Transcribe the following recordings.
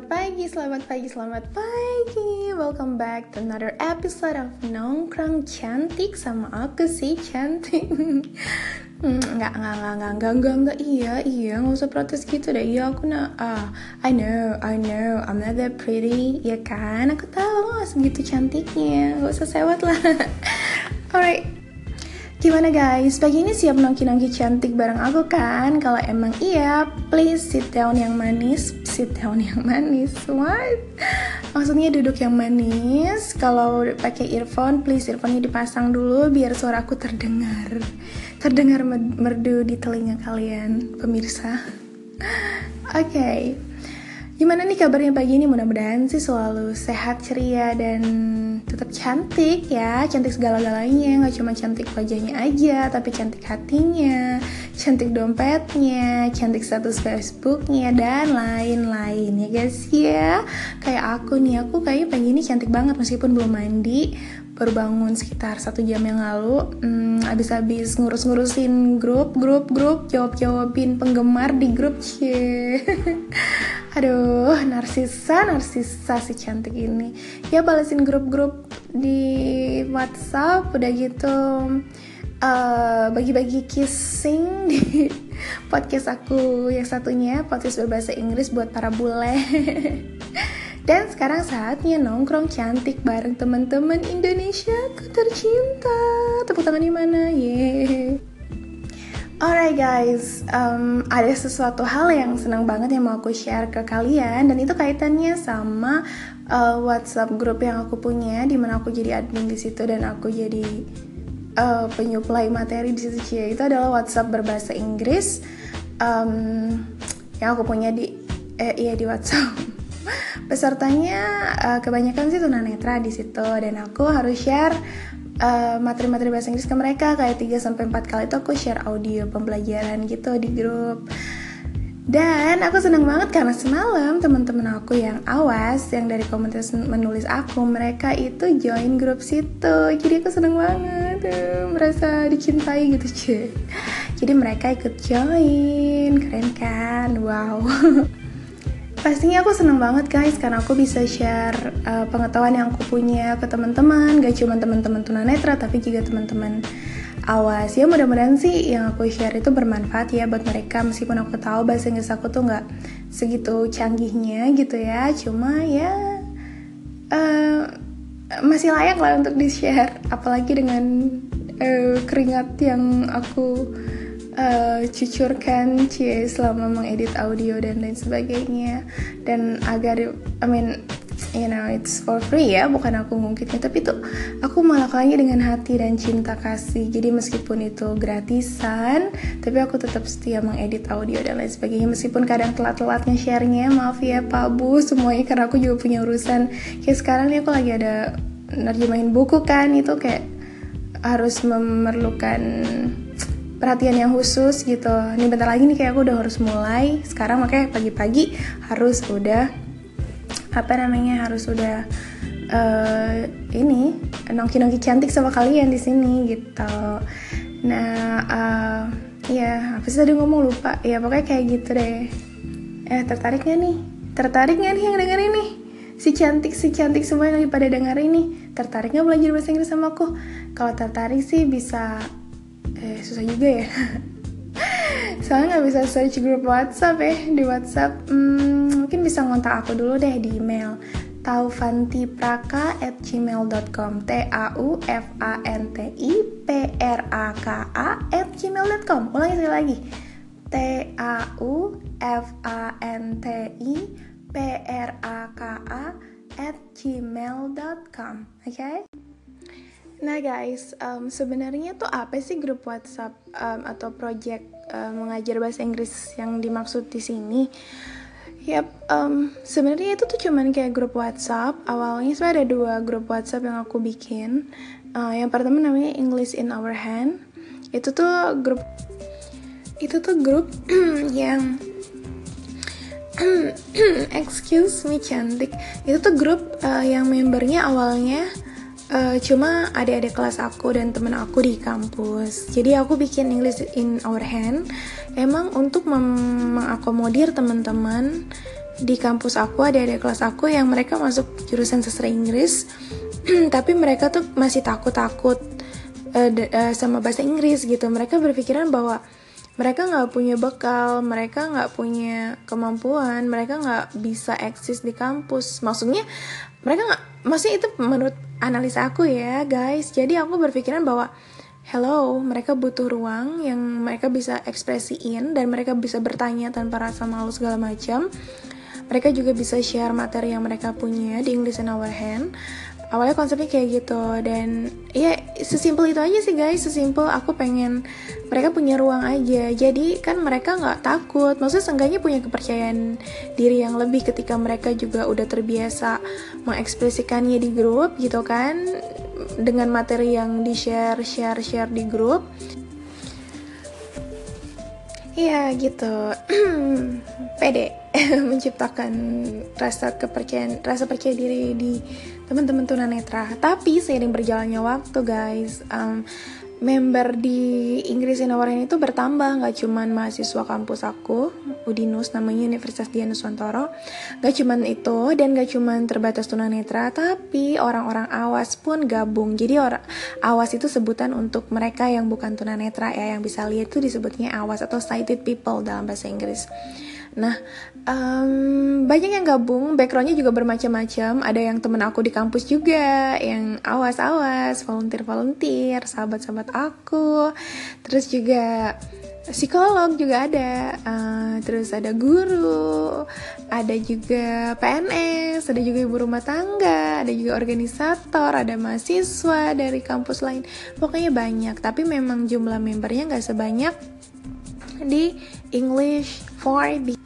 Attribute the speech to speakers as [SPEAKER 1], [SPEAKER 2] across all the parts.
[SPEAKER 1] Selamat pagi, selamat pagi, selamat pagi. Welcome back to another episode of Nongkrong Cantik Sama aku sih Cantik. Hmm, Nggak, nggak, nggak, nggak, nggak, nggak, nggak. Iya, iya, nggak usah protes gitu deh. Iya, aku nak, ah, I know, I know. I'm not that pretty, ya kan? Aku tahu, nggak segitu cantiknya. Gak usah sewot lah. Alright. Gimana guys, pagi ini siap nongki-nongki cantik bareng aku kan? Kalau emang iya, please sit down yang manis Sit down yang manis, what? Maksudnya duduk yang manis Kalau pakai earphone, please earphone-nya dipasang dulu Biar suara aku terdengar Terdengar merdu di telinga kalian, pemirsa Oke okay. Gimana nih kabarnya pagi ini? Mudah-mudahan sih selalu sehat, ceria, dan tetap cantik ya. Cantik segala-galanya, nggak cuma cantik wajahnya aja Tapi cantik hatinya, cantik dompetnya, cantik status Facebooknya, dan lain-lain. Ya guys ya. Kayak aku nih, aku kayaknya pagi ini cantik banget meskipun belum mandi baru bangun sekitar satu jam yang lalu hmm, abis-abis ngurus-ngurusin grup grup grup jawab-jawabin penggemar di grup cie aduh narsisa narsisa si cantik ini. Ya balesin grup-grup di WhatsApp udah gitu uh, bagi-bagi kissing di podcast aku yang satunya podcast berbahasa Inggris buat para bule Dan sekarang saatnya nongkrong cantik bareng teman-teman Indonesia ku tercinta. Tepuk tangan di mana? Yeay. Alright guys, um, ada sesuatu hal yang senang banget yang mau aku share ke kalian dan itu kaitannya sama uh, WhatsApp grup yang aku punya, di mana aku jadi admin di situ dan aku jadi uh, penyuplai materi di situ. Itu adalah WhatsApp berbahasa Inggris um, yang aku punya di eh, iya di WhatsApp pesertanya uh, kebanyakan sih tunanetra di situ dan aku harus share eh, materi-materi bahasa Inggris ke mereka kayak 3 sampai 4 kali itu aku share audio pembelajaran gitu di grup. Dan aku senang banget karena semalam teman-teman aku yang awas yang dari komunitas menulis aku mereka itu join grup situ. Jadi aku senang banget tuh, merasa dicintai gitu cuy. Jadi mereka ikut join, keren kan? Wow. Pastinya aku seneng banget guys karena aku bisa share uh, pengetahuan yang aku punya ke teman-teman, gak cuma teman-teman tunanetra tapi juga teman-teman awas. Ya mudah-mudahan sih yang aku share itu bermanfaat ya buat mereka meskipun aku tahu bahasa Inggris aku tuh nggak segitu canggihnya gitu ya. Cuma ya uh, masih layak lah untuk di-share apalagi dengan uh, keringat yang aku uh, cucurkan cie selama mengedit audio dan lain sebagainya. Dan agar I mean you know it's for free ya bukan aku ngungkitnya. Tapi tuh aku melakukannya dengan hati dan cinta kasih. Jadi meskipun itu gratisan tapi aku tetap setia mengedit audio dan lain sebagainya. Meskipun kadang telat-telatnya sharenya maaf ya Pak Bu semuanya karena aku juga punya urusan. Kayak sekarang nih aku lagi ada nerjemahin buku kan itu kayak harus memerlukan perhatian yang khusus gitu. Ini bentar lagi nih kayak aku udah harus mulai. Sekarang makanya pagi-pagi harus udah apa namanya harus udah uh, ini nongki-nongki cantik sama kalian di sini gitu. Nah uh, ya apa sih tadi ngomong? Lupa. Ya pokoknya kayak gitu deh. Eh tertarik gak nih? Tertarik gak nih yang denger ini? Si cantik si cantik semua yang lagi pada denger ini. Tertarik gak belajar bahasa Inggris sama aku? Kalau tertarik sih bisa eh susah juga ya. Soalnya nggak bisa search grup WhatsApp ya. Di WhatsApp hmm, mungkin bisa ngontak aku dulu deh di email taufantipraka at gmail.com t a u f a n t i p r a k a at gmail.com ulangi sekali lagi. T a u f a n t i p r a k a at gmail.com oke? okay? Nah guys, um, sebenarnya tuh apa sih grup WhatsApp um, atau project um, mengajar bahasa Inggris yang dimaksud di sini? Yap, um, sebenarnya itu tuh cuman kayak grup WhatsApp. Awalnya sebenarnya ada dua grup WhatsApp yang aku bikin. Uh, yang pertama namanya English in Our Hand. Itu tuh grup itu tuh grup yang excuse me cantik. Itu tuh grup uh, yang membernya awalnya uh, cuma adik-adik kelas aku dan temen aku di kampus. Jadi aku bikin English in our hand. Emang untuk mengakomodir teman-teman di kampus aku ada ada kelas aku yang mereka masuk jurusan sastra Inggris tapi mereka tuh masih takut-takut uh, uh, sama bahasa Inggris gitu. Mereka berpikiran bahwa mereka nggak punya bekal mereka nggak punya kemampuan mereka nggak bisa eksis di kampus. Maksudnya mereka nggak maksudnya itu menurut analisa aku ya guys jadi aku berpikiran bahwa hello, mereka butuh ruang yang mereka bisa ekspresiin dan mereka bisa bertanya tanpa rasa malu segala macam. Mereka juga bisa share materi yang mereka punya di English in Our Hand. Awalnya konsepnya kayak gitu. Dan ya sesimpel itu aja sih guys, sesimpel aku pengen mereka punya ruang aja. Jadi kan mereka nggak takut, maksudnya seenggaknya punya kepercayaan diri yang lebih ketika mereka juga udah terbiasa mengekspresikannya di grup gitu kan. Dengan materi yang di share share share di grup. Iya gitu. Pede. Menciptakan rasa kepercayaan rasa percaya diri di teman-teman tunanetra. Tapi seiring berjalannya waktu guys um, member di Inggris Inawaran itu bertambah. Nggak cuman mahasiswa kampus aku Udinus namanya Universitas Dian Nusantara nggak cuman itu dan nggak cuman terbatas tunanetra tapi orang-orang awas pun gabung. Jadi orang awas itu sebutan untuk mereka yang bukan tunanetra ya yang bisa lihat itu disebutnya awas atau sighted people dalam bahasa Inggris Nah, um, banyak yang gabung, backgroundnya juga bermacam-macam. Ada yang temen aku di kampus juga, yang awas-awas, volunteer-volunteer, sahabat-sahabat aku. Terus juga psikolog juga ada, uh, terus ada guru, ada juga PNS, ada juga ibu rumah tangga, ada juga organisator, ada mahasiswa dari kampus lain. Pokoknya banyak, tapi memang jumlah membernya nggak sebanyak di English for B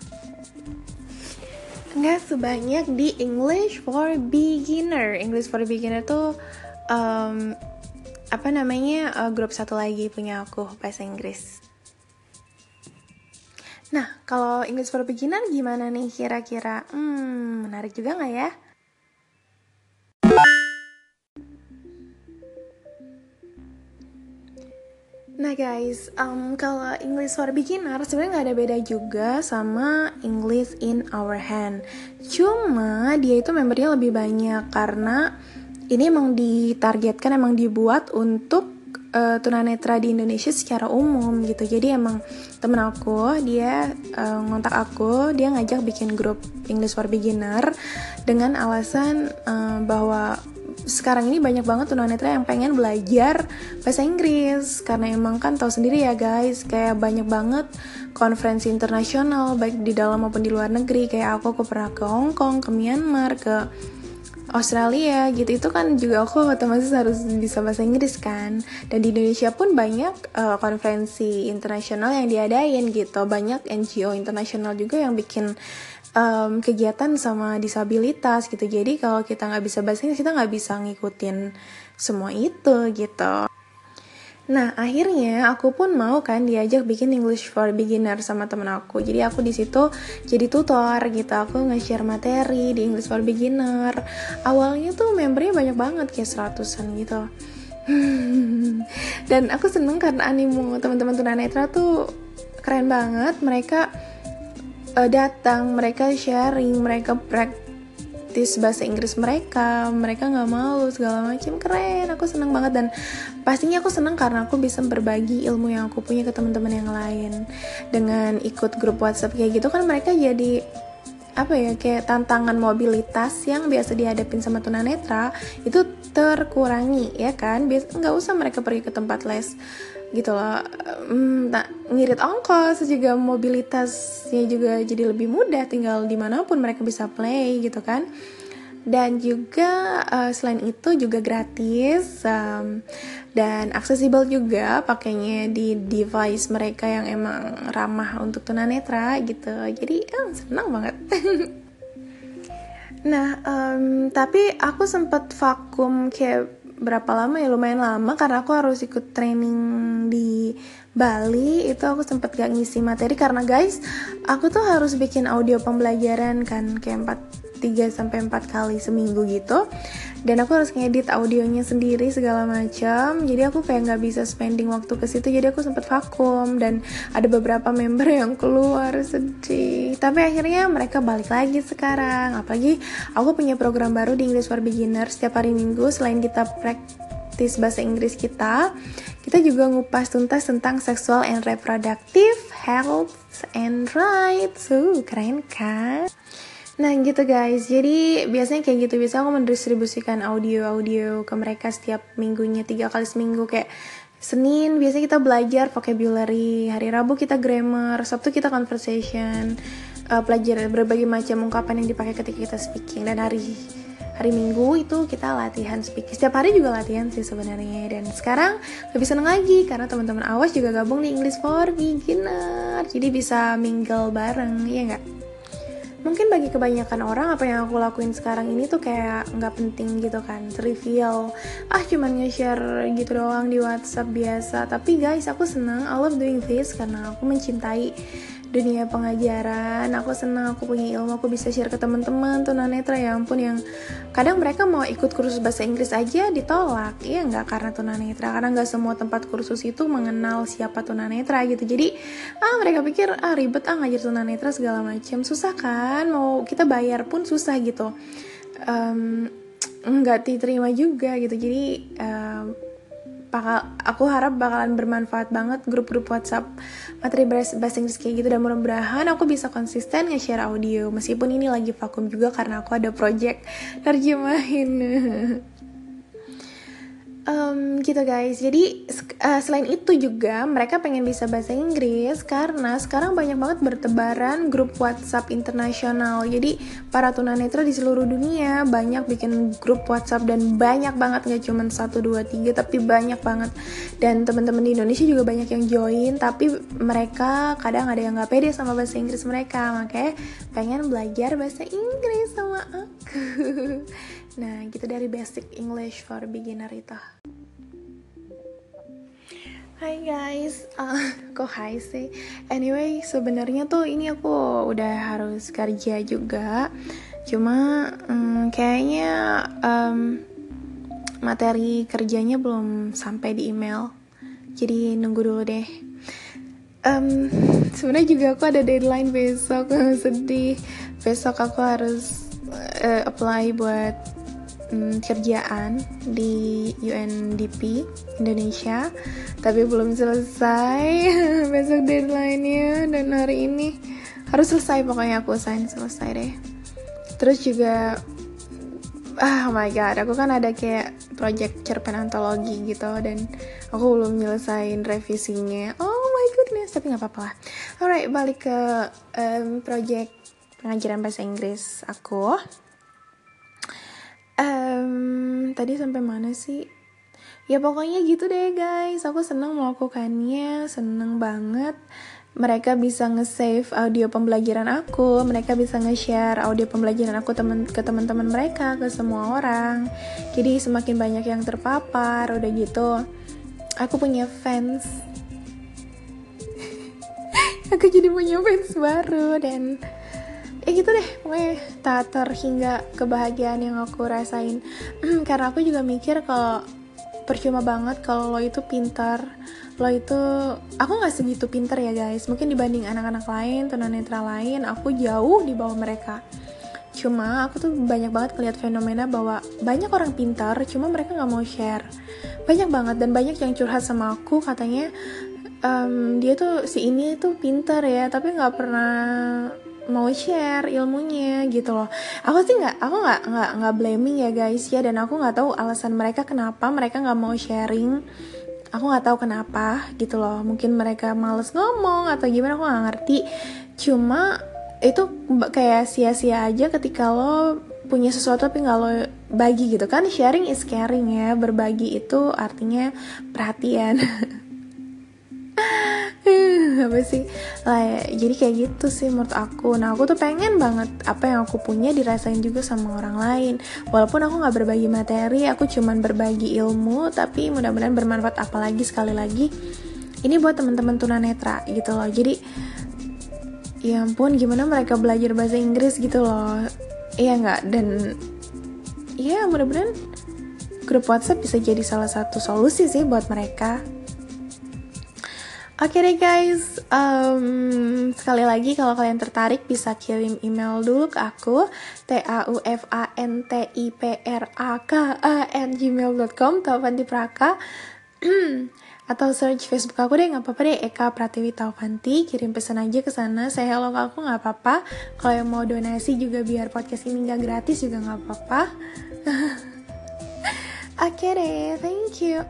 [SPEAKER 1] nggak sebanyak di English for Beginner English for Beginner tuh um, apa namanya uh, grup satu lagi punya aku bahasa Inggris Nah, kalau English for Beginner gimana nih kira-kira? Hmm, menarik juga nggak ya? Nah guys, um, kalau English for Beginner sebenarnya nggak ada beda juga sama English in Our Hand. Cuma dia itu membernya lebih banyak karena ini emang ditargetkan emang dibuat untuk uh, tunanetra di Indonesia secara umum gitu. Jadi emang temen aku dia uh, ngontak aku, dia ngajak bikin grup English for Beginner dengan alasan uh, bahwa sekarang ini banyak banget tunanetra yang pengen belajar bahasa Inggris. Karena emang kan tahu sendiri ya guys kayak banyak banget konferensi internasional baik di dalam maupun di luar negeri. Kayak aku aku pernah ke Hong Kong ke Myanmar ke Australia gitu. Itu kan juga aku otomatis harus bisa bahasa Inggris kan. Dan di Indonesia pun banyak uh, konferensi internasional yang diadain gitu. Banyak NGO internasional juga yang bikin um, kegiatan sama disabilitas gitu. Jadi kalau kita nggak bisa bahasa Inggris kita nggak bisa ngikutin semua itu gitu Nah, akhirnya aku pun mau kan diajak bikin English for Beginner sama temen aku. Jadi aku di situ jadi tutor gitu. Aku nge-share materi di English for Beginner. Awalnya tuh membernya banyak banget kayak seratusan gitu. Dan aku seneng karena animo teman-teman tunanetra tuh keren banget. Mereka uh, datang mereka sharing mereka praktis bahasa Inggris mereka. Mereka nggak malu segala macam keren aku seneng banget. Dan pastinya aku seneng karena aku bisa berbagi ilmu yang aku punya ke teman-teman yang lain. Dengan ikut grup WhatsApp kayak gitu kan mereka jadi apa ya kayak tantangan mobilitas yang biasa dihadapin sama tunanetra. Itu terkurangi ya kan? Biasa nggak usah mereka pergi ke tempat les gitu loh. Hmm, nah, ngirit ongkos juga mobilitasnya juga jadi lebih mudah tinggal di mana pun mereka bisa play gitu kan? Dan juga uh, selain itu juga gratis um, dan aksesibel juga pakainya di device mereka yang emang ramah untuk tunanetra gitu. Jadi eh, senang banget nah um, tapi aku sempat vakum kayak berapa lama ya? Lumayan lama karena aku harus ikut training di Bali. Itu aku sempet gak ngisi materi karena guys aku tuh harus bikin audio pembelajaran kan kayak 4 3 sampai 4 kali seminggu gitu. Dan aku harus ngedit audionya sendiri segala macam. Jadi aku kayak nggak bisa spending waktu ke situ. Jadi aku sempat vakum dan ada beberapa member yang keluar sedih. Tapi akhirnya mereka balik lagi sekarang. Apalagi aku punya program baru di English for Beginners setiap hari minggu. Selain kita praktis bahasa Inggris kita kita juga ngupas tuntas tentang seksual and reproductive health and rights. Uh, keren kan Nah gitu guys, jadi biasanya kayak gitu. Biasanya aku mendistribusikan audio-audio ke mereka setiap minggunya Tiga kali seminggu. Kayak Senin biasanya kita belajar vocabulary. Hari Rabu kita grammar. Sabtu kita conversation. Uh, Belajar berbagai macam ungkapan yang dipakai ketika kita speaking. Dan hari hari Minggu itu kita latihan speaking. Setiap hari juga latihan sih sebenarnya. Dan sekarang lebih seneng lagi Karena teman-teman awas juga gabung di English for Beginner. Jadi bisa mingle bareng, ya nggak? Mungkin bagi kebanyakan orang apa yang aku lakuin sekarang ini tuh kayak nggak penting gitu kan trivial. Ah cuman nge-share gitu doang di WhatsApp biasa. Tapi guys aku senang I love doing this karena aku mencintai dunia pengajaran aku senang aku punya ilmu aku bisa share ke teman-teman tunanetra ya ampun yang kadang mereka mau ikut kursus bahasa Inggris aja ditolak. Ya nggak? Karena tunanetra karena nggak semua tempat kursus itu mengenal siapa tunanetra gitu. Jadi ah mereka pikir ah ribet ah ngajar tunanetra segala macam susah kan? Mau kita bayar pun susah gitu. Um, nggak diterima juga gitu. Jadi um, bakal aku harap bakalan bermanfaat banget grup-grup WhatsApp materi bahasa Inggris kayak gitu. Dan mudah-mudahan aku bisa konsisten nge-share audio. Meskipun ini lagi vakum juga karena aku ada project. Terjemahin um, gitu guys. Jadi uh, selain itu juga mereka pengen bisa bahasa Inggris karena sekarang banyak banget bertebaran grup WhatsApp internasional. Jadi para tunanetra di seluruh dunia banyak bikin grup WhatsApp dan banyak banget nggak cuma satu dua tiga tapi banyak banget. Dan teman-teman di Indonesia juga banyak yang join tapi mereka kadang ada yang nggak pede sama bahasa Inggris mereka. Makanya pengen belajar bahasa Inggris sama aku Nah, gitu dari basic English for beginner itu. Hai guys, uh, kok hai sih? Anyway, sebenarnya tuh ini aku udah harus kerja juga. Cuma um, kayaknya um, materi kerjanya belum sampai di email. Jadi nunggu dulu deh. Um, sebenarnya juga aku ada deadline besok, sedih. Besok aku harus uh, apply buat hmm, kerjaan di UNDP Indonesia. Tapi belum selesai. Besok deadline-nya dan hari ini. Harus selesai pokoknya aku usahain selesai deh. Terus juga ah oh my god aku kan ada kayak project cerpen antologi gitu dan aku belum nyelesain revisinya. Oh my goodness tapi nggak apa-apa lah. Alright balik ke um, project pengajaran bahasa Inggris aku um, tadi sampai mana sih ya pokoknya gitu deh guys aku seneng melakukannya seneng banget mereka bisa nge-save audio pembelajaran aku, mereka bisa nge-share audio pembelajaran aku temen, ke teman-teman mereka, ke semua orang. Jadi semakin banyak yang terpapar, udah gitu. Aku punya fans. aku jadi punya fans baru dan ya gitu deh. Pokoknya tak terhingga kebahagiaan yang aku rasain. Karena aku juga mikir kalau percuma banget kalau lo itu pintar. Lo itu aku nggak segitu pintar ya guys. Mungkin dibanding anak-anak lain tunanetra lain aku jauh di bawah mereka. Cuma aku tuh banyak banget ngeliat fenomena bahwa banyak orang pintar cuma mereka nggak mau share. Banyak banget dan banyak yang curhat sama aku. Katanya um, dia tuh si ini tuh pintar ya tapi nggak pernah mau share ilmunya gitu loh. Aku sih nggak aku nggak nggak nggak blaming ya guys. Ya dan aku nggak tahu alasan mereka kenapa mereka nggak mau sharing. Aku nggak tahu kenapa gitu loh. Mungkin mereka males ngomong atau gimana aku nggak ngerti. Cuma itu kayak sia-sia aja ketika lo punya sesuatu tapi nggak lo bagi gitu. Kan sharing is caring ya. Berbagi itu artinya perhatian apa sih? Lah jadi kayak gitu sih menurut aku. Nah aku tuh pengen banget apa yang aku punya dirasain juga sama orang lain. Walaupun aku nggak berbagi materi aku cuman berbagi ilmu tapi mudah-mudahan bermanfaat. Apalagi sekali lagi ini buat teman-teman tunanetra gitu loh. Jadi ya ampun gimana mereka belajar bahasa Inggris gitu loh. Iya nggak? Dan iya mudah-mudahan grup WhatsApp bisa jadi salah satu solusi sih buat mereka Oke okay deh guys, um, sekali lagi kalau kalian tertarik bisa kirim email dulu ke aku t a u f a n t i p r a k a n gmail.com Taufanti Praka. Atau search Facebook aku deh nggak apa-apa deh Eka Pratiwi Taufanti. Kirim pesan aja ke sana. Saya hello aku nggak apa-apa. Kalau yang mau donasi juga biar podcast ini nggak gratis juga nggak apa-apa. Oke okay deh, thank you.